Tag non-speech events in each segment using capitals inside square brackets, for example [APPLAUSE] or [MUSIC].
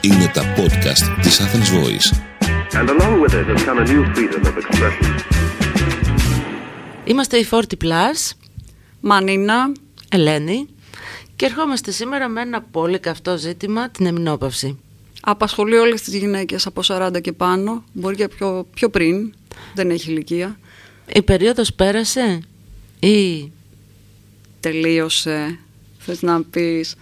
Είναι τα podcast της Athens Voice. And along with it has come a new freedom of expression. Είμαστε η 40 Plus, Μανίνα, Ελένη, και ερχόμαστε σήμερα με ένα πολύ καυτό ζήτημα, την εμεινόπαυση. απασχολεί όλες τις γυναίκες από 40 και πάνω, μπορεί και πιο, πιο πριν, δεν έχει ηλικία. Η περίοδος πέρασε ή Τελείωσε, θες να πεις.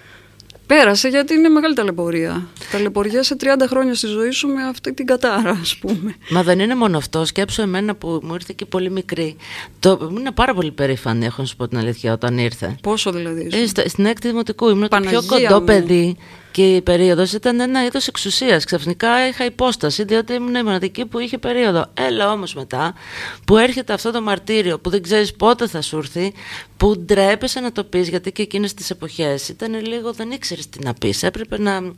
Πέρασε γιατί είναι μεγάλη ταλαιπωρία. Ταλαιπωριέσαι 30 χρόνια στη ζωή σου με αυτή την κατάρα, ας πούμε. Μα δεν είναι μόνο αυτό. Σκέψω εμένα που μου ήρθε και πολύ μικρή. Το, ήμουν πάρα πολύ περήφανη, έχω να σου πω την αλήθεια, όταν ήρθε. Πόσο δηλαδή. Ε, στα- στην έκτη δημοτικού ήμουν το πιο Παναγία κοντό μου. παιδί και η περίοδος ήταν ένα είδος εξουσίας. Ξαφνικά είχα υπόσταση διότι ήμουν η μοναδική που είχε περίοδο. Έλα όμως μετά που έρχεται αυτό το μαρτύριο που δεν ξέρεις πότε θα σου έρθει, που ντρέπεσαι να το πεις γιατί και εκείνες τις εποχές ήταν λίγο δεν ήξερες τι να πεις. Έπρεπε να...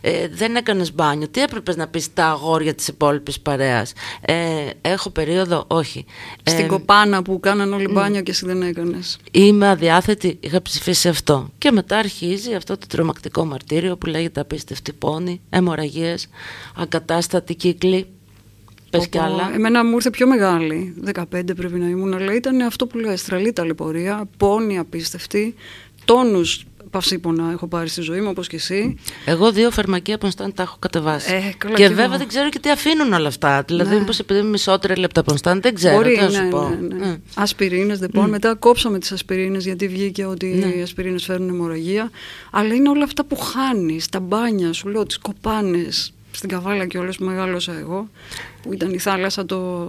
Ε, δεν έκανες μπάνιο. Τι έπρεπες να πεις τα αγόρια της υπόλοιπης παρέας; Ε, έχω περίοδο, όχι. Στην Ε, κοπάνα που κάναν όλοι μπάνιο και εσύ δεν έκανες. Είμαι αδιάθετη, είχα ψηφίσει αυτό. Και μετά αρχίζει αυτό το τρομακτικό μαρτύριο που λέγεται απίστευτη πόνη, αιμορραγίες, ακατάστατη κύκλη. Πες κι Πω, πω. άλλα. Εμένα μου ήρθε πιο μεγάλη, 15 πρέπει να ήμουν, αλλά ήταν αυτό που λέει στραλή ταλαιπωρία, πόνη απίστευτη, τόνους παυσίπονα έχω πάρει στη ζωή μου όπως και εσύ. Εγώ δύο φαρμακεία Πονστάν τα έχω κατεβάσει. Ε, καλά και κι βέβαια εγώ. δεν ξέρω και τι αφήνουν όλα αυτά. Δηλαδή, Ναι. μήπως επειδή είμαι μισότερη από τα Πονστάν, δεν ξέρω. Μπορεί, τι να σου ναι, πω. ναι, ναι. Ε. Ασπιρίνες, δεπών. Μετά κόψαμε τις ασπιρίνες γιατί βγήκε ότι Ναι. οι ασπιρίνες φέρνουν αιμορραγία. Αλλά είναι όλα αυτά που χάνεις, τα μπάνια σου λέω, τις κοπάνες, στην Καβάλα και όλες που μεγάλωσα εγώ, που ήταν η θάλασσα το...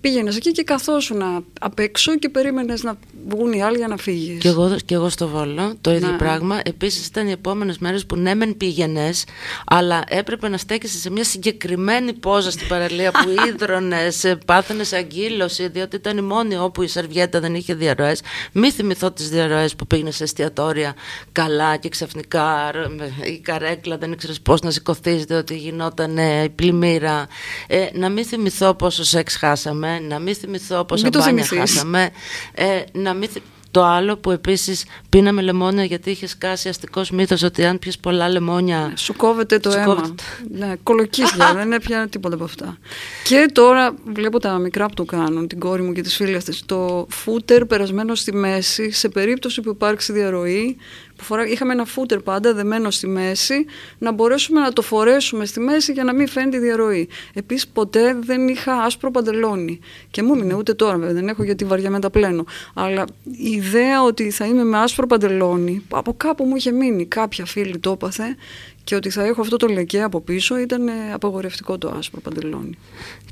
Πήγαινες εκεί και καθόσουν απ' έξω και περίμενες να βγουν οι άλλοι για να φύγεις. Και εγώ, και εγώ στο Βόλο, το ίδιο Ναι. πράγμα. Επίσης ήταν οι επόμενες μέρες που ναι, μεν πήγαινες, αλλά έπρεπε να στέκεσαι σε μια συγκεκριμένη πόζα στην παραλία που [LAUGHS] ίδρωνες, πάθαινες αγκύλωση, διότι ήταν η μόνη όπου η σερβιέτα δεν είχε διαρροές. Μη θυμηθώ τις διαρροές που πήγαινες σε εστιατόρια καλά και ξαφνικά ρ- η καρέκλα δεν ήξερες πώς να σηκωθείς, διότι γινόταν ε, η πλημμύρα. Ε, να μην θυμηθώ πόσο σεξ χάσαμε, να μην θυμηθώ πόσα Μην το μπάνια θυμηθείς. χάσαμε. Ε, να μην θυ- Το άλλο που επίσης πίναμε λεμόνια γιατί είχε σκάσει αστικός μύθος ότι αν πιες πολλά λεμόνια... Σου κόβεται το Σου αίμα. κόβεται. Ναι, κολοκύθια, [LAUGHS] δεν έπια τίποτα από αυτά. Και τώρα βλέπω τα μικρά που το κάνουν, την κόρη μου και τις φίλες της, το φούτερ περασμένο στη μέση, σε περίπτωση που υπάρξει διαρροή, που φορά, είχαμε ένα φούτερ πάντα δεμένο στη μέση, να μπορέσουμε να το φορέσουμε στη μέση για να μην φαίνεται η διαρροή. Επίσης ποτέ δεν είχα άσπρο παντελόνι. Και μου έμεινε ούτε τώρα, βέβαια, δεν έχω γιατί βαριά με τα πλένω. Αλλά η ιδέα ότι θα είμαι με άσπρο παντελόνι, από κάπου μου είχε μείνει, κάποια φίλη το έπαθε, και ότι θα έχω αυτό το λεκέ από πίσω ήταν ε, απαγορευτικό το άσπρο παντελόνι.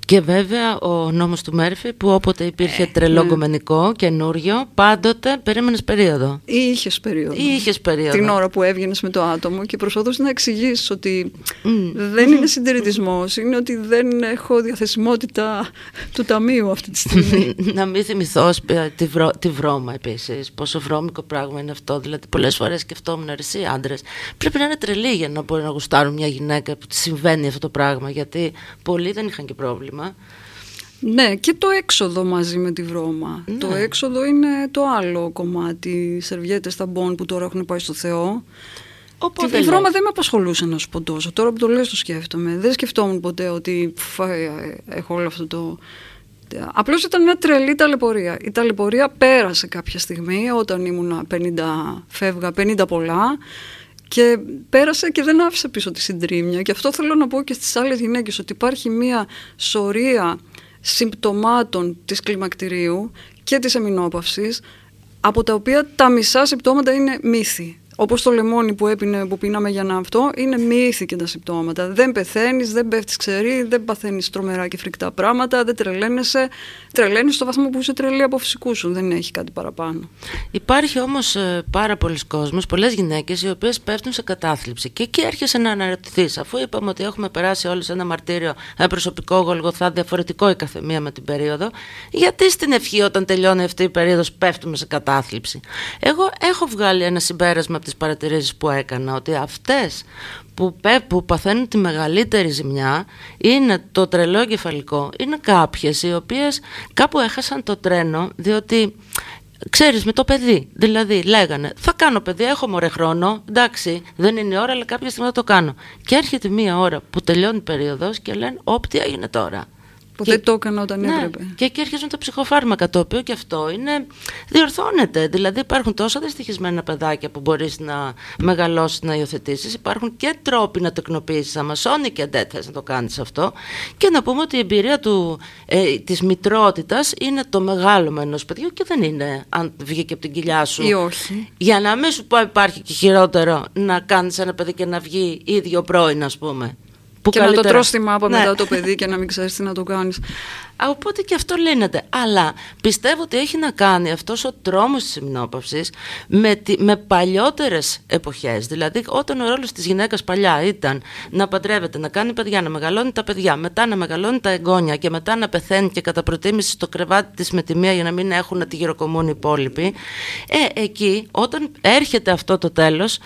Και βέβαια ο νόμος του Μέρφυ που όποτε υπήρχε Ε, τρελό ναι. κομμενικό, καινούριο, πάντοτε περίμενες περίοδο. Ή είχες περίοδο. Ή είχες περίοδο. Την ώρα που έβγαινες με το άτομο και προσπαθούσε να εξηγήσεις ότι Μμ. δεν είναι συντηρητισμός, είναι ότι δεν έχω διαθεσιμότητα του ταμείου αυτή τη στιγμή. [LAUGHS] να μην θυμηθώ σπ- τη, βρω, τη βρώμα επίσης Πόσο βρώμικο πράγμα είναι αυτό. Δηλαδή, πολλές φορές σκεφτόμουν εσύ άντρες. Πρέπει να είναι τρελοί για να μπορεί να γουστάρουν μια γυναίκα που τη συμβαίνει αυτό το πράγμα. Γιατί πολλοί δεν είχαν και πρόβλημα. ναι, και το έξοδο μαζί με τη βρώμα. Ναι. Το έξοδο είναι το άλλο κομμάτι. Οι σερβιέτες ταμπών που τώρα έχουν πάει στο Θεό. Οπότε η βρώμα λες. δεν με απασχολούσε να σου πω τόσο. Τώρα που το λες το σκέφτομαι. Δεν σκεφτόμουν ποτέ ότι πφ, ε, έχω όλο αυτό το... Απλώς ήταν μια τρελή ταλαιπωρία. Η ταλαιπωρία πέρασε κάποια στιγμή όταν ήμουν 50, φεύγα 50 πολλά και πέρασε και δεν άφησε πίσω τη συντρίμμια. Και αυτό θέλω να πω και στις άλλες γυναίκες ότι υπάρχει μια σωρία συμπτωμάτων της κλιμακτηρίου και της εμεινόπαυσης από τα οποία τα μισά συμπτώματα είναι μύθοι. Όπως το λεμόνι που, έπινε, που πίναμε για να αυτό, είναι μύθι και τα συμπτώματα. Δεν πεθαίνεις, δεν πέφτεις ξερή, δεν παθαίνεις τρομερά και φρικτά πράγματα, δεν τρελαίνεσαι. Τρελαίνεσαι στο βαθμό που είσαι τρελή από φυσικού σου, δεν έχει κάτι παραπάνω. Υπάρχει όμως πάρα πολλοί κόσμος, πολλές γυναίκες, οι οποίες πέφτουν σε κατάθλιψη. Και εκεί έρχεσαι να αναρωτηθείς, αφού είπαμε ότι έχουμε περάσει όλοι σε ένα μαρτύριο, ένα προσωπικό γολγοθά, διαφορετικό η καθεμία με την περίοδο, γιατί στην ευχή όταν τελειώνει αυτή η περίοδος πέφτουμε σε κατάθλιψη; Εγώ έχω βγάλει ένα συμπέρασμα από τι παρατηρήσεις που έκανα, ότι αυτές που, πέ- που παθαίνουν τη μεγαλύτερη ζημιά είναι το τρελό εγκεφαλικό. Είναι κάποιες οι οποίες κάπου έχασαν το τρένο διότι ξέρεις με το παιδί. Δηλαδή λέγανε θα κάνω παιδί, έχω μωρέ χρόνο, εντάξει δεν είναι η ώρα αλλά κάποια στιγμή θα το κάνω. Και έρχεται μία ώρα που τελειώνει η περίοδος και λένε όπ τι έγινε τώρα. Που δεν το έκανα όταν Ναι, έπρεπε. και εκεί αρχίζουν τα ψυχοφάρμακα, το οποίο και αυτό είναι. διορθώνεται. Δηλαδή, υπάρχουν τόσα δυστυχισμένα παιδάκια που μπορείς να μεγαλώσεις, να υιοθετήσεις. Υπάρχουν και τρόποι να το εκνοποιήσεις. Αμασόνι και δεν θες να το κάνεις αυτό. Και να πούμε ότι η εμπειρία του, ε, της μητρότητας είναι το μεγάλο ενό παιδιού και δεν είναι αν βγήκε από την κοιλιά σου. Ή όχι. Για να μην σου πω υπάρχει και χειρότερο να κάνεις ένα παιδί και να βγει ίδιο πρώην, ας πούμε. Που και να το καλύτερα- τρως στη μάπα Ναι. μετά το παιδί και να μην ξέρεις τι να το κάνεις. Α, Οπότε και αυτό λύνεται. Αλλά πιστεύω ότι έχει να κάνει αυτός ο τρόμος της εμεινόπαυσης με, τη, με παλιότερες εποχές. Δηλαδή όταν ο ρόλος της γυναίκας παλιά ήταν να παντρεύεται, να κάνει παιδιά, να μεγαλώνει τα παιδιά, μετά να μεγαλώνει τα εγγόνια και μετά να πεθαίνει και κατά προτίμηση στο κρεβάτι της με τη μία για να μην έχουν να τη γυροκομούν οι υπόλοιποι. Ε, εκεί όταν έρχεται αυτό το τέλος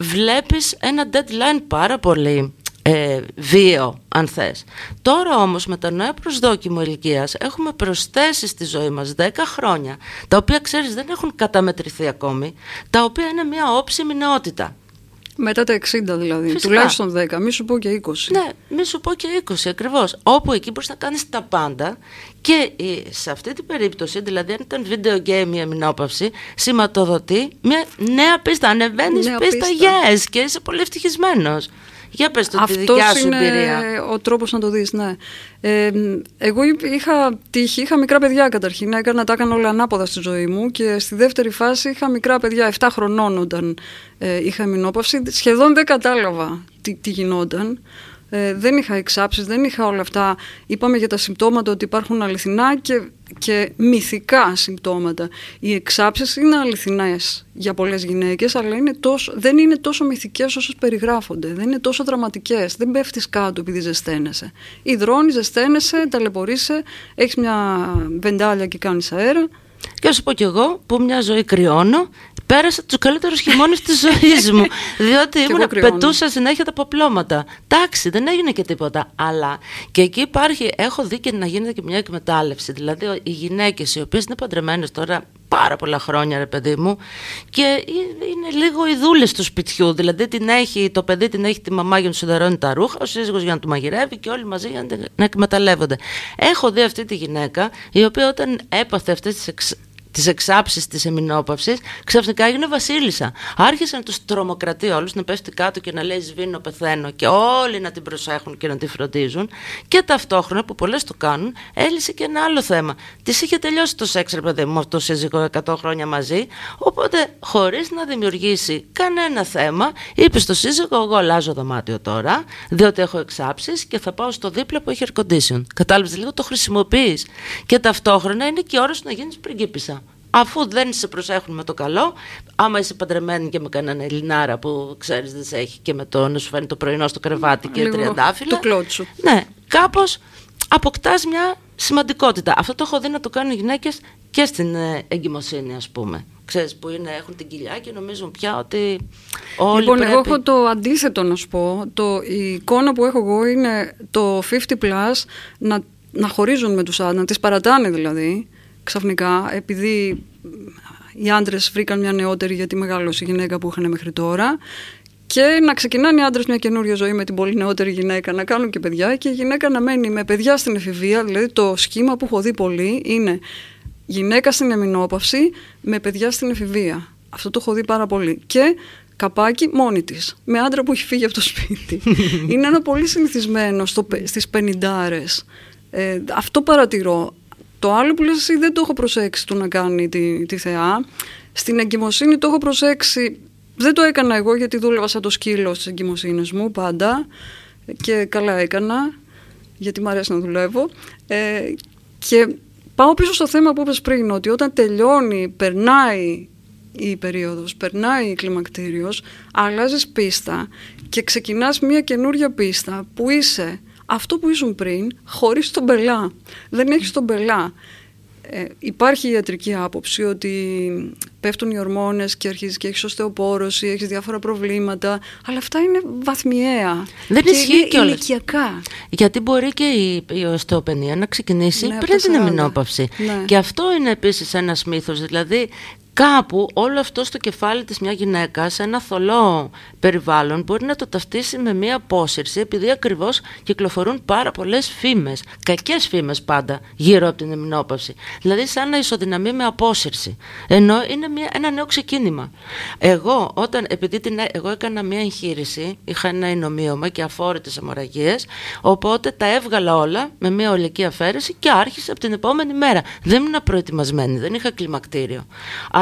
βλέπεις ένα deadline πάρα πολύ ε, βίο αν θες. Τώρα όμως με το νέο προσδόκιμο ηλικίας έχουμε προσθέσει στη ζωή μας 10 χρόνια τα οποία ξέρεις δεν έχουν καταμετρηθεί ακόμη τα οποία είναι μια όψιμη νεότητα. Μετά τα 60 δηλαδή. Φυσικά. Τουλάχιστον 10, μη σου πω και 20. Ναι, μη σου πω και 20 ακριβώς. Όπου εκεί μπορείς να κάνεις τα πάντα και ε, σε αυτή την περίπτωση, δηλαδή αν ήταν video game η εμεινόπαυση, σηματοδοτεί μια νέα πίστα. Ανεβαίνεις Νέα πίστα, πίστα. yes και είσαι πολύ ευτυχισμένος. Για πες το τη Αυτός δικιά σου είναι εμπειρία. ο τρόπος να το δεις, ναι. Ε, εγώ είχα τύχη, είχα μικρά παιδιά καταρχήν, έκανα, τα έκανα όλα ανάποδα στη ζωή μου και στη δεύτερη φάση είχα μικρά παιδιά, 7 χρονών όταν ε, είχα εμεινόπαυση. Σχεδόν δεν κατάλαβα τι, τι γινόταν. Ε, δεν είχα εξάψεις, δεν είχα όλα αυτά. Είπαμε για τα συμπτώματα ότι υπάρχουν αληθινά και, και μυθικά συμπτώματα. Οι εξάψεις είναι αληθινές για πολλές γυναίκες, αλλά είναι τόσο, δεν είναι τόσο μυθικές όσες περιγράφονται. Δεν είναι τόσο δραματικές. Δεν πέφτεις κάτω επειδή ζεσταίνεσαι. Υδρώνεις, ζεσταίνεσαι, ταλαιπωρείσαι, έχεις μια βεντάλια και κάνεις αέρα. Και να σου πω κι εγώ που μια ζωή κρυώνω, πέρασα τους καλύτερους χειμώνες της ζωής μου. [LAUGHS] Διότι εγώ ήμουν, κρυώνω. πετούσα συνέχεια τα παπλώματα. Εντάξει, δεν έγινε και τίποτα. Αλλά και εκεί υπάρχει, έχω δει και να γίνεται και μια εκμετάλλευση. Δηλαδή, οι γυναίκες οι οποίες είναι παντρεμένες τώρα πάρα πολλά χρόνια, ρε παιδί μου, και ε- είναι λίγο οι δούλες του σπιτιού. Δηλαδή, την έχει, το παιδί την έχει τη μαμά για να του σιδερώνει τα ρούχα, ο σύζυγος για να του μαγειρεύει και όλοι μαζί για να, την- να εκμεταλλεύονται. Έχω δει αυτή τη γυναίκα, η οποία όταν έπαθε αυτές τις εξ, τις εξάψεις της εμεινόπαυσης, ξαφνικά έγινε βασίλισσα. Άρχισε να τους τρομοκρατεί όλους, να πέφτει κάτω και να λέει σβήνω, πεθαίνω και όλοι να την προσέχουν και να τη φροντίζουν και ταυτόχρονα που πολλές το κάνουν, έλυσε και ένα άλλο θέμα. Της είχε τελειώσει το σεξ, ρε παιδί μου, με αυτό το σύζυγο 100 χρόνια μαζί, οπότε χωρίς να δημιουργήσει κανένα θέμα, είπε στο σύζυγο, εγώ αλλάζω δωμάτιο τώρα, διότι έχω εξάψεις και θα πάω στο δίπλα που έχει air condition. Κατάλαβες λίγο, το χρησιμοποιείς. Και ταυτόχρονα είναι και η ώρα σου να γίνεις πριγκίπισσα. Αφού δεν σε προσέχουν με το καλό, άμα είσαι παντρεμένη και με κανέναν Ελληνάρα που ξέρεις δεν σε έχει και με το να σου φαίνει το πρωινό στο κρεβάτι και Λίγο τριαντάφυλλα. το κλότσου. Ναι, κάπως αποκτάς μια σημαντικότητα. Αυτό το έχω δει να το κάνουν οι γυναίκες και στην ε, εγκυμοσύνη ας πούμε. Ξέρεις που είναι, έχουν την κοιλιά και νομίζουν πια ότι όλοι λοιπόν, πρέπει... εγώ έχω το αντίθετο να σου πω. Το, η εικόνα που έχω εγώ είναι το 50 plus να, να χωρίζουν με τους άντρες, να τις παρατάνε δηλαδή ξαφνικά, επειδή οι άντρες βρήκαν μια νεότερη γιατί μεγάλωσε η γυναίκα που είχαν μέχρι τώρα και να ξεκινάνε οι άντρες μια καινούργια ζωή με την πολύ νεότερη γυναίκα, να κάνουν και παιδιά και η γυναίκα να μένει με παιδιά στην εφηβεία. Δηλαδή το σχήμα που έχω δει πολύ είναι γυναίκα στην εμεινόπαυση με παιδιά στην εφηβεία. Αυτό το έχω δει πάρα πολύ. Και καπάκι μόνη της, με άντρα που έχει φύγει από το σπίτι. [LAUGHS] είναι ένα πολύ συνηθισμένο στο, στις πενιντάρες. Ε, αυτό παρατηρώ. Το άλλο που λες εσύ δεν το έχω προσέξει του να κάνει τη, τη θεά. Στην εγκυμοσύνη το έχω προσέξει. Δεν το έκανα εγώ γιατί δούλευα σαν το σκύλο στις εγκυμοσύνες μου πάντα. Και καλά έκανα γιατί μου αρέσει να δουλεύω. Ε, και πάω πίσω στο θέμα που είπες πριν ότι όταν τελειώνει, περνάει η περίοδος, περνάει η κλιμακτήριος αλλάζεις πίστα και ξεκινάς μια καινούρια πίστα που είσαι αυτό που ήσουν πριν χωρίς τον πελά δεν έχεις τον πελά ε, υπάρχει ιατρική άποψη ότι πέφτουν οι ορμόνες και αρχίζεις και έχεις οστεοπόρωση, έχεις διάφορα προβλήματα. Αλλά αυτά είναι βαθμιαία. Δεν και ισχύει είναι κιόλας. ηλικιακά. Γιατί μπορεί και η, η οστεοπενία να ξεκινήσει Ναι, από πριν τα την 40. εμεινόπαυση. Ναι. Και αυτό είναι επίσης ένας μύθος. Δηλαδή κάπου όλο αυτό στο κεφάλι της μια γυναίκα σε ένα θολό περιβάλλον μπορεί να το ταυτίσει με μια απόσυρση επειδή ακριβώς κυκλοφορούν πάρα πολλές φήμες, κακές φήμες πάντα γύρω από την εμεινόπαυση. Δηλαδή σαν να ισοδυναμεί με απόσυρση. Ενώ είναι μια, ένα νέο ξεκίνημα. Εγώ όταν, επειδή την, εγώ έκανα μια εγχείρηση, είχα ένα εινομίωμα και αφόρητες αιμορραγίες, οπότε τα έβγαλα όλα με μια ολική αφαίρεση και άρχισε από την επόμενη μέρα. Δεν ήμουν προετοιμασμένη, δεν είχα κλιμακτήριο.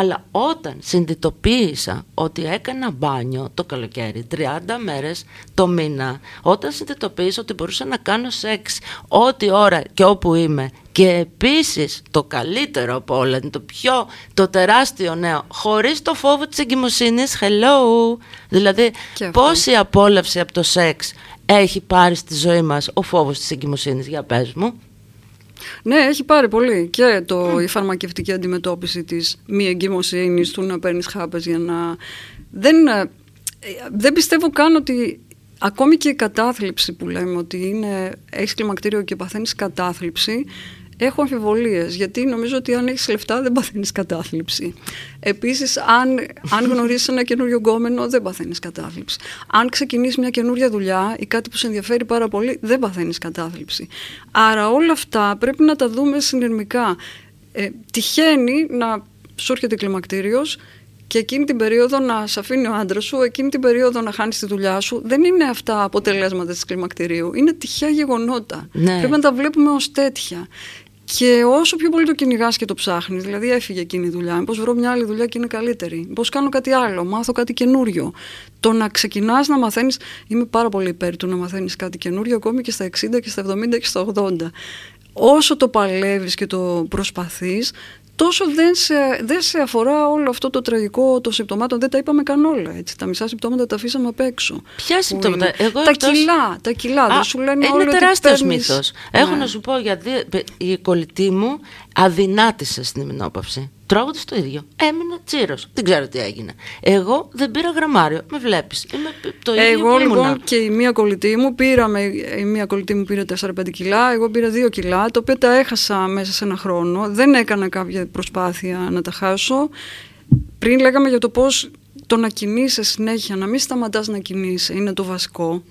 Αλλά όταν συνειδητοποίησα ότι έκανα μπάνιο το καλοκαίρι 30 μέρες το μήνα, όταν συνειδητοποίησα ότι μπορούσα να κάνω σεξ ό,τι ώρα και όπου είμαι και επίσης το καλύτερο από όλα, το πιο, το τεράστιο νέο, χωρίς το φόβο της εγκυμοσύνης, hello, δηλαδή Και αυτό. πόση απόλαυση από το σεξ έχει πάρει στη ζωή μας ο φόβος της εγκυμοσύνης, για πες μου. Ναι, έχει πάρει πολύ. Και το, η φαρμακευτική αντιμετώπιση της μη εγκυμοσύνης, του να παίρνεις χάπες για να... Δεν, ε, δεν πιστεύω καν ότι ακόμη και η κατάθλιψη που λέμε ότι είναι, έχεις κλιμακτήριο και παθαίνεις κατάθλιψη, έχω αμφιβολίες, γιατί νομίζω ότι αν έχεις λεφτά δεν παθαίνεις κατάθλιψη. Επίσης, αν, αν γνωρίσεις ένα καινούριο γκόμενο, δεν παθαίνεις κατάθλιψη. Αν ξεκινήσεις μια καινούρια δουλειά ή κάτι που σε ενδιαφέρει πάρα πολύ, δεν παθαίνεις κατάθλιψη. Άρα όλα αυτά πρέπει να τα δούμε συνειρμικά. Ε, τυχαίνει να σου έρχεται κλιμακτήριος και εκείνη την περίοδο να σε αφήνει ο άντρας σου, εκείνη την περίοδο να χάνεις τη δουλειά σου. Δεν είναι αυτά αποτελέσματα της κλιμακτηρίου. Είναι τυχαία γεγονότα. Ναι. Πρέπει να τα βλέπουμε ως τέτοια. Και όσο πιο πολύ το κυνηγάς και το ψάχνεις, δηλαδή έφυγε εκείνη η δουλειά, μήπως βρω μια άλλη δουλειά και είναι καλύτερη. Μήπως κάνω κάτι άλλο, μάθω κάτι καινούριο. Το να ξεκινάς να μαθαίνεις, είμαι πάρα πολύ υπέρ του να μαθαίνεις κάτι καινούριο, ακόμη και στα 60 και στα 70 και στα 80. Όσο το παλεύεις και το προσπαθείς, τόσο δεν σε, δεν σε αφορά όλο αυτό το τραγικό των συμπτωμάτων. Δεν τα είπαμε καν όλα. Έτσι. Τα μισά συμπτώματα τα αφήσαμε απ' έξω. Ποια Που συμπτώματα; είναι- Εγώ τα εκτός- κιλά, τα κιλά. δεν σου λένε είναι όλοι ότι τεράστιος παίρνεις- μύθος. Έχω Ναι. να σου πω γιατί η κολλητή μου αδυνάτησε στην ημινόπαυση. Τρώγοντας το ίδιο. Έμεινε τσίρος. Δεν ξέρω τι έγινε. Εγώ δεν πήρα γραμμάριο. Με βλέπεις. Είμαι το ίδιο Εγώ που λοιπόν ήμουνα. και η μία κολλητή μου πήραμε, η μία κολλητή μου πήρε 4-5 κιλά, εγώ πήρα 2 κιλά, τα οποία τα έχασα μέσα σε ένα χρόνο. Δεν έκανα κάποια προσπάθεια να τα χάσω. Πριν λέγαμε για το πώς το να κινείσαι συνέχεια, να μην σταματάς να κινείσαι, είναι το βασικο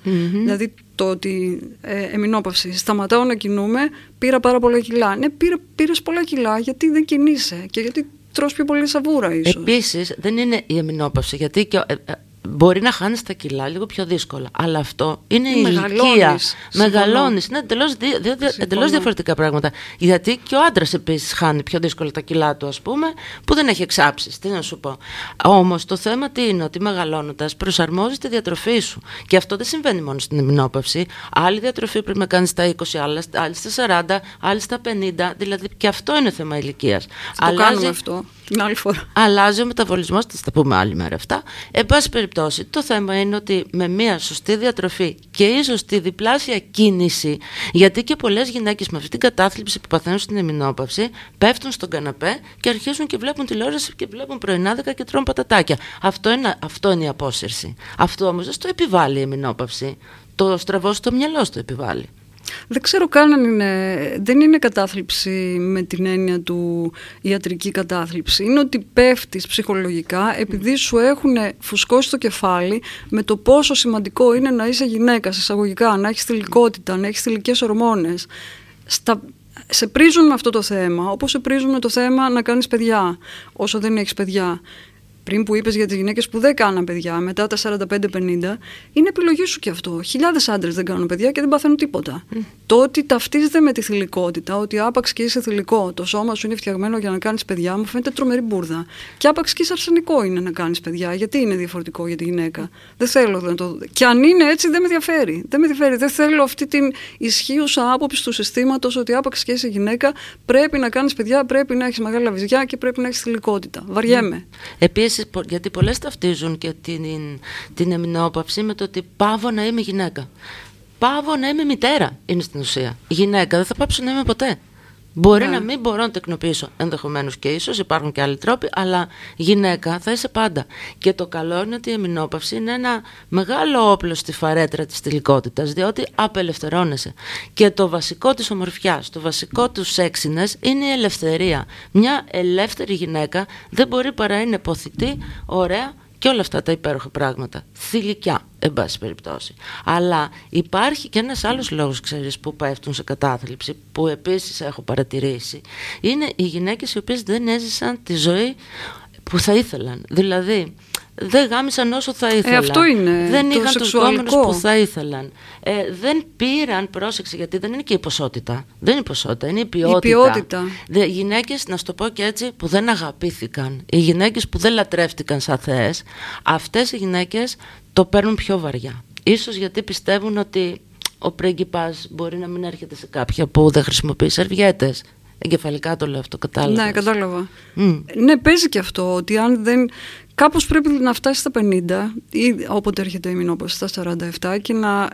Δηλαδή το ότι ε, εμεινόπαυση, σταματάω να κινούμε, πήρα πάρα πολλά κιλά. Ναι, πήρα, πήρες πολλά κιλά γιατί δεν κινείσαι και γιατί τρως πιο πολύ σαβούρα ίσως. Επίσης δεν είναι η εμεινόπαυση γιατί και, ε, ε, μπορεί να χάνεις τα κιλά λίγο πιο δύσκολα. Αλλά αυτό είναι η ηλικία. Μεγαλώνεις. Μεγαλώνεις. Είναι εντελώς, δι- δι- δι- εντελώς διαφορετικά πράγματα. Γιατί και ο άντρας επίσης χάνει πιο δύσκολα τα κιλά του ας πούμε που δεν έχει εξάψεις. Τι να σου πω. Όμως το θέμα τι είναι ότι μεγαλώνοντας προσαρμόζεις τη διατροφή σου. Και αυτό δεν συμβαίνει μόνο στην εμεινόπαυση. Άλλη διατροφή πρέπει να κάνεις στα 20, άλλα- άλλη στα 40, άλλη στα 50. Δηλαδή και αυτό είναι θέμα ηλικίας. Θα το κάνουμε αυτό την άλλη φορά. Αλλάζει ο μεταβολισμός, θα τα πούμε άλλη μέρα αυτά. Εν πάση περιπτώσει, το θέμα είναι ότι με μια σωστή διατροφή και ίσω τη διπλάσια κίνηση, γιατί και πολλές γυναίκες με αυτή την κατάθλιψη που παθαίνουν στην εμεινόπαυση πέφτουν στον καναπέ και αρχίζουν και βλέπουν τηλεόραση και βλέπουν πρωινάδικα και τρώνε πατατάκια. Αυτό είναι, αυτό είναι η απόσυρση. Αυτό όμως δεν στο επιβάλλει η εμεινόπαυση. Το στραβό στο μυαλό στο επιβάλλει. Δεν ξέρω καν αν είναι, δεν είναι κατάθλιψη με την έννοια του ιατρική κατάθλιψη. Είναι ότι πέφτεις ψυχολογικά επειδή σου έχουν φουσκώσει το κεφάλι με το πόσο σημαντικό είναι να είσαι γυναίκα, εισαγωγικά, να έχεις θηλυκότητα, να έχεις θηλυκές ορμόνες. Στα, σε πρίζουν με αυτό το θέμα, όπως σε πρίζουν με το θέμα να κάνεις παιδιά, όσο δεν έχεις παιδιά. Πριν που είπες για τις γυναίκες που δεν κάναν παιδιά, μετά τα 45-50, είναι επιλογή σου και αυτό. Χιλιάδες άντρες δεν κάνουν παιδιά και δεν παθαίνουν τίποτα. Το ότι ταυτίζεται με τη θηλυκότητα, ότι άπαξ και είσαι θηλυκό, το σώμα σου είναι φτιαγμένο για να κάνεις παιδιά, μου φαίνεται τρομερή μπουρδα. Και άπαξ και είσαι αρσενικό είναι να κάνεις παιδιά. Γιατί είναι διαφορετικό για τη γυναίκα; Δεν θέλω να το. Και αν είναι έτσι, δεν με ενδιαφέρει. Δεν με ενδιαφέρει. Δεν θέλω αυτή την ισχύουσα άποψη του συστήματος ότι άπαξ και είσαι γυναίκα, πρέπει να κάνεις παιδιά, πρέπει να έχεις μεγάλα βυζιά και πρέπει να έχεις θηλυκότητα. Βαριέμαι. Επίσης, πο- γιατί πολλές ταυτίζουν και την, την εμεινόπαυση με το ότι πάβω να είμαι γυναίκα. Πάβω να είμαι μητέρα, είναι στην ουσία. Η γυναίκα δεν θα πάψω να είμαι ποτέ. Μπορεί Ναι. να μην μπορώ να τεκνοποιήσω ενδεχομένως και ίσως, υπάρχουν και άλλοι τρόποι, αλλά γυναίκα θα είσαι πάντα. Και το καλό είναι ότι η εμεινόπαυση είναι ένα μεγάλο όπλο στη φαρέτρα της θηλυκότητα, διότι απελευθερώνεσαι. Και το βασικό της ομορφιάς, το βασικό του σεξινess είναι η ελευθερία. Μια ελεύθερη γυναίκα δεν μπορεί παρά είναι ποθητή, ωραία και όλα αυτά τα υπέροχα πράγματα. Θηλυκιά, εν πάση περιπτώσει. Αλλά υπάρχει και ένας άλλος λόγος, ξέρεις, που πέφτουν σε κατάθλιψη, που επίσης έχω παρατηρήσει. Είναι οι γυναίκες οι οποίες δεν έζησαν τη ζωή που θα ήθελαν. Δηλαδή, δεν γάμισαν όσο θα ήθελαν. αυτό είναι Δεν το είχαν τους σεξουαλικό. γκόμενους που θα ήθελαν. Ε, δεν πήραν, πρόσεξε, γιατί δεν είναι και η ποσότητα. Δεν είναι η ποσότητα, είναι η ποιότητα. ποιότητα. Δε, γυναίκες, να σου το πω και έτσι, που δεν αγαπήθηκαν, οι γυναίκες που δεν λατρεύτηκαν σαν θεές, αυτές οι γυναίκες το παίρνουν πιο βαριά. Ίσως γιατί πιστεύουν ότι ο πρίγκιπας μπορεί να μην έρχεται σε κάποια που δεν χρησιμοποιεί σερβιέτες. Εγκεφαλικά το λέω αυτό, κατάλαβες. Ναι, κατάλαβα. Μμ. Ναι, παίζει και αυτό ότι αν δεν. Κάπως πρέπει να φτάσεις στα 50 ή όποτε έρχεται η μηνόπωση στα 47 και να,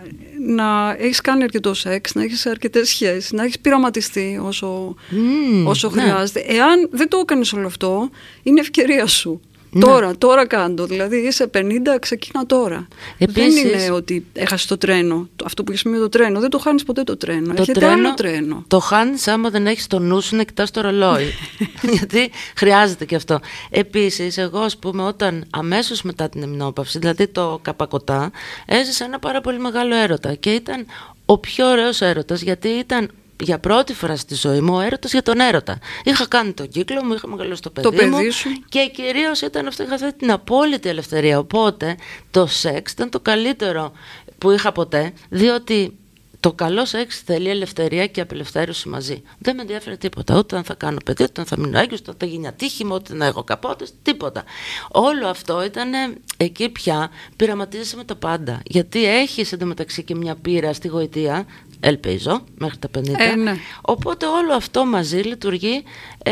να έχεις κάνει αρκετό σεξ, να έχεις αρκετές σχέσεις, να έχεις πειραματιστεί όσο, Μμμ, όσο ναι. χρειάζεται. Εάν δεν το έκανες όλο αυτό, είναι ευκαιρία σου. Ναι. Τώρα, τώρα κάντο. Δηλαδή είσαι 50, ξεκίνα τώρα. Επίσης- δεν είναι ότι έχασες το τρένο. Το- Αυτό που είχε με το τρένο. Δεν το χάνεις ποτέ το τρένο. Το Έχετε άλλο τρένο. Το χάνεις άμα δεν έχεις το νου σου να κοιτάς το ρολόι. [LAUGHS] Γιατί χρειάζεται και αυτό. Επίσης, εγώ, ας πούμε, όταν αμέσως μετά την εμεινόπαυση, δηλαδή το καπακοτά, έζησα ένα πάρα πολύ μεγάλο έρωτα. Και ήταν ο πιο ωραίος έρωτας, γιατί ήταν για πρώτη φορά στη ζωή μου ο έρωτας για τον έρωτα. Είχα κάνει τον κύκλο μου, είχα μεγαλώσει το παιδί, Το παιδί μου σου. και κυρίως ήταν αυτό, είχα αυτή την απόλυτη ελευθερία. Οπότε το σεξ ήταν το καλύτερο που είχα ποτέ, διότι το καλό σεξ θέλει ελευθερία και απελευθέρωση μαζί. Δεν με ενδιαφέρει τίποτα. Ούτε αν θα κάνω παιδί, ούτε αν θα μείνω έγκυος, ούτε αν θα γίνει ατύχημα, ούτε να έχω καπότες, τίποτα. Όλο αυτό ήταν ε, εκεί πια πειραματίζεσαι με τα πάντα. Γιατί έχεις εντωμεταξύ και μια πείρα στη γοητεία, ελπίζω, μέχρι τα 50. Ε, ναι. Οπότε όλο αυτό μαζί λειτουργεί ε,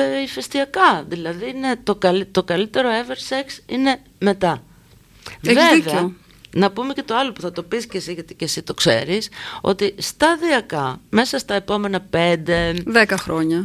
ε, ηφαιστειακά. Δηλαδή είναι το, καλύ- το καλύτερο ever sex είναι μετά. Έχεις Βέβαια, δίκιο. Να πούμε και το άλλο που θα το πεις και εσύ γιατί και εσύ το ξέρεις ότι σταδιακά μέσα στα επόμενα 5, 10 χρόνια.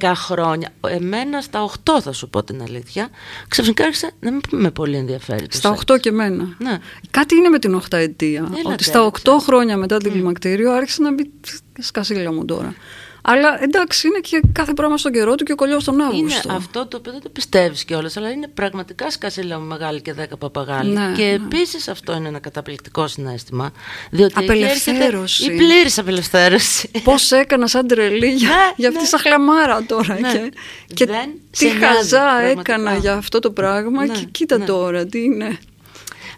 10 χρόνια εμένα στα 8 θα σου πω την αλήθεια ξαφνικά άρχισε να μην με πολύ ενδιαφέρει το Στα σεξ. 8 και εμένα. Ναι. Κάτι είναι με την 8 ετία. Έλα, ότι τώρα, στα 8 χρόνια μετά την κλιμακτήριο άρχισε να μπει σκασίλα μου τώρα. Αλλά εντάξει, είναι και κάθε πράγμα στον καιρό του και ο κολλιός τον Είναι Αύγουστο. αυτό το οποίο δεν το πιστεύεις κιόλας, αλλά είναι πραγματικά σκασίλα μου μεγάλη και δέκα παπαγάλοι. Ναι, και ναι. επίσης αυτό είναι ένα καταπληκτικό συνέστημα. Διότι εκεί έρχεται Απελευθέρωση. η πλήρης απελευθέρωση. Πώς έκανα σαν τρελή [LAUGHS] για, Ναι, για αυτή ναι. τη σαχλαμάρα τώρα. Ναι. Και, και Δεν τι σε νοιάζει, χαζά πραγματικά. έκανα για αυτό το πράγμα Ναι, και κοίτα ναι. τώρα τι είναι.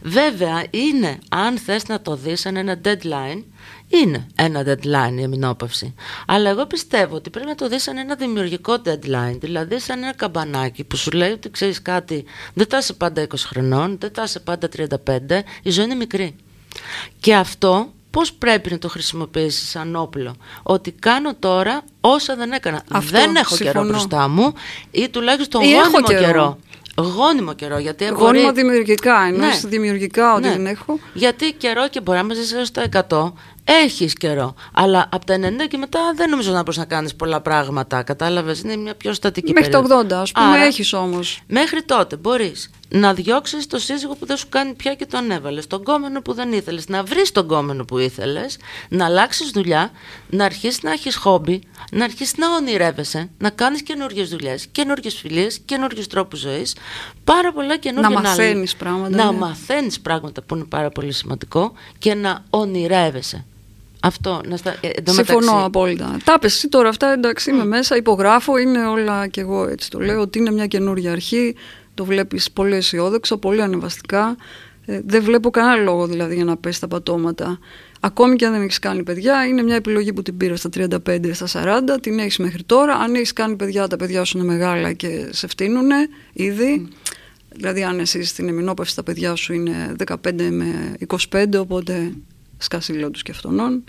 Βέβαια, είναι, αν θες να το δεις σαν ένα deadline, είναι ένα deadline η εμεινόπαυση. Αλλά εγώ πιστεύω ότι πρέπει να το δεις σαν ένα δημιουργικό deadline, δηλαδή σαν ένα καμπανάκι που σου λέει ότι ξέρεις κάτι, δεν θα είσαι πάντα 20 χρονών, δεν θα είσαι πάντα 35, η ζωή είναι μικρή. Και αυτό πώς πρέπει να το χρησιμοποιήσεις σαν όπλο; Ότι κάνω τώρα όσα δεν έκανα. Αυτό, δεν έχω καιρό συμφωνώ. μπροστά μου ή τουλάχιστον Ή έχω γόνιμο καιρό. καιρό. Γόνιμο καιρό, γιατί Γόνιμα μπορεί- δημιουργικά, ενώ Ναι. δημιουργικά ότι Ναι. δεν έχω. Γιατί καιρό και μπορεί να με ζήσει έως τα 100, έχεις καιρό. Αλλά από τα 90 και μετά δεν νομίζω να μπορείς να κάνεις πολλά πράγματα. Κατάλαβες, είναι μια πιο στατική Μέχρι τα περίοδος. 80, ας πούμε, Άρα, έχεις όμως. Μέχρι τότε μπορείς να διώξεις το σύζυγο που δεν σου κάνει πια και τον έβαλες, τον κόμενο που δεν ήθελες, να βρεις τον κόμενο που ήθελες, να αλλάξεις δουλειά, να αρχίσεις να έχεις χόμπι, να αρχίσεις να ονειρεύεσαι, να κάνεις καινούριε δουλειές, καινούριε φιλίες, καινούριου τρόπους ζωής. Πάρα πολλά καινούργια Να μαθαίνεις πράγματα, Να ναι. μαθαίνεις πράγματα που είναι πάρα πολύ σημαντικό και να ονειρεύεσαι. Αυτό, να στα... ε, εντωμεταξύ- Συμφωνώ απόλυτα. Τα πες εσύ τώρα αυτά, εντάξει, είμαι μέσα, υπογράφω, είναι όλα και εγώ έτσι το λέω, ότι είναι μια καινούργια αρχή, το βλέπεις πολύ αισιόδοξα, πολύ ανεβαστικά. Ε, δεν βλέπω κανένα λόγο δηλαδή για να πέσει τα πατώματα. Ακόμη και αν δεν έχεις κάνει παιδιά, είναι μια επιλογή που την πήρα στα 35, στα 40, την έχεις μέχρι τώρα. Αν έχεις κάνει παιδιά, τα παιδιά σου είναι μεγάλα και σε φτύνουν ήδη. Δηλαδή, αν εσύ στην εμεινόπαυση τα παιδιά σου είναι 15 με 25, οπότε σκασίλο τους και αυτονών.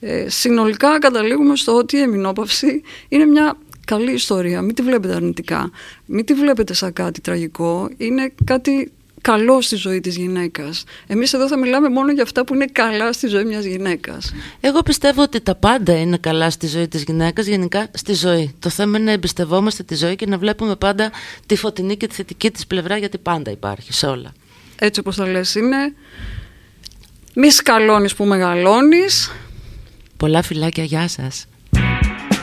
Ε, συνολικά καταλήγουμε στο ότι η εμεινόπαυση είναι μια καλή ιστορία. Μην τη βλέπετε αρνητικά. Μην τη βλέπετε σαν κάτι τραγικό. Είναι κάτι καλό στη ζωή της γυναίκας. Εμείς εδώ θα μιλάμε μόνο για αυτά που είναι καλά στη ζωή μιας γυναίκας. Εγώ πιστεύω ότι τα πάντα είναι καλά στη ζωή της γυναίκας, γενικά στη ζωή. Το θέμα είναι να εμπιστευόμαστε τη ζωή και να βλέπουμε πάντα τη φωτεινή και τη θετική της πλευρά γιατί πάντα υπάρχει σε όλα. Έτσι όπως θα λες είναι, μη σκαλώνεις που μεγαλώνεις. Πολλά φιλάκια, γεια σας.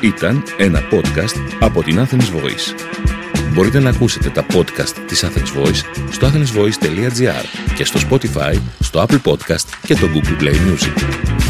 Ήταν ένα podcast από την Athens Voice. Μπορείτε να ακούσετε τα podcast της Athens Voice στο athensvoice.gr και στο Spotify, στο Apple Podcast και το Google Play Music.